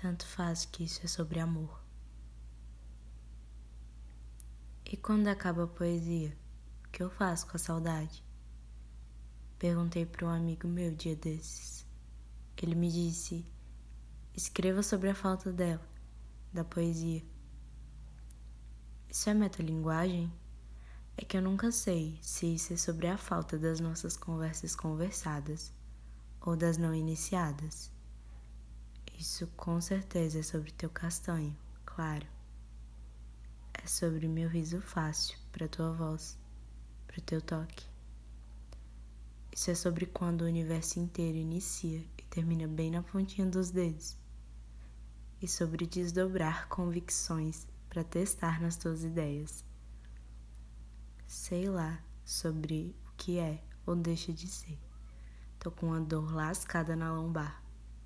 Tanto faz que isso é sobre amor. E quando acaba a poesia, o que eu faço com a saudade? Perguntei para um amigo meu dia desses. Ele me disse: escreva sobre a falta dela, da poesia. Isso é metalinguagem? É que eu nunca sei se isso é sobre a falta das nossas conversas conversadas ou das não iniciadas. Isso com certeza é sobre teu castanho, claro. É sobre meu riso fácil para tua voz, para teu toque. Isso é sobre quando o universo inteiro inicia e termina bem na pontinha dos dedos. E sobre desdobrar convicções para testar nas tuas ideias. Sei lá sobre o que é ou deixa de ser. Tô com uma dor lascada na lombar.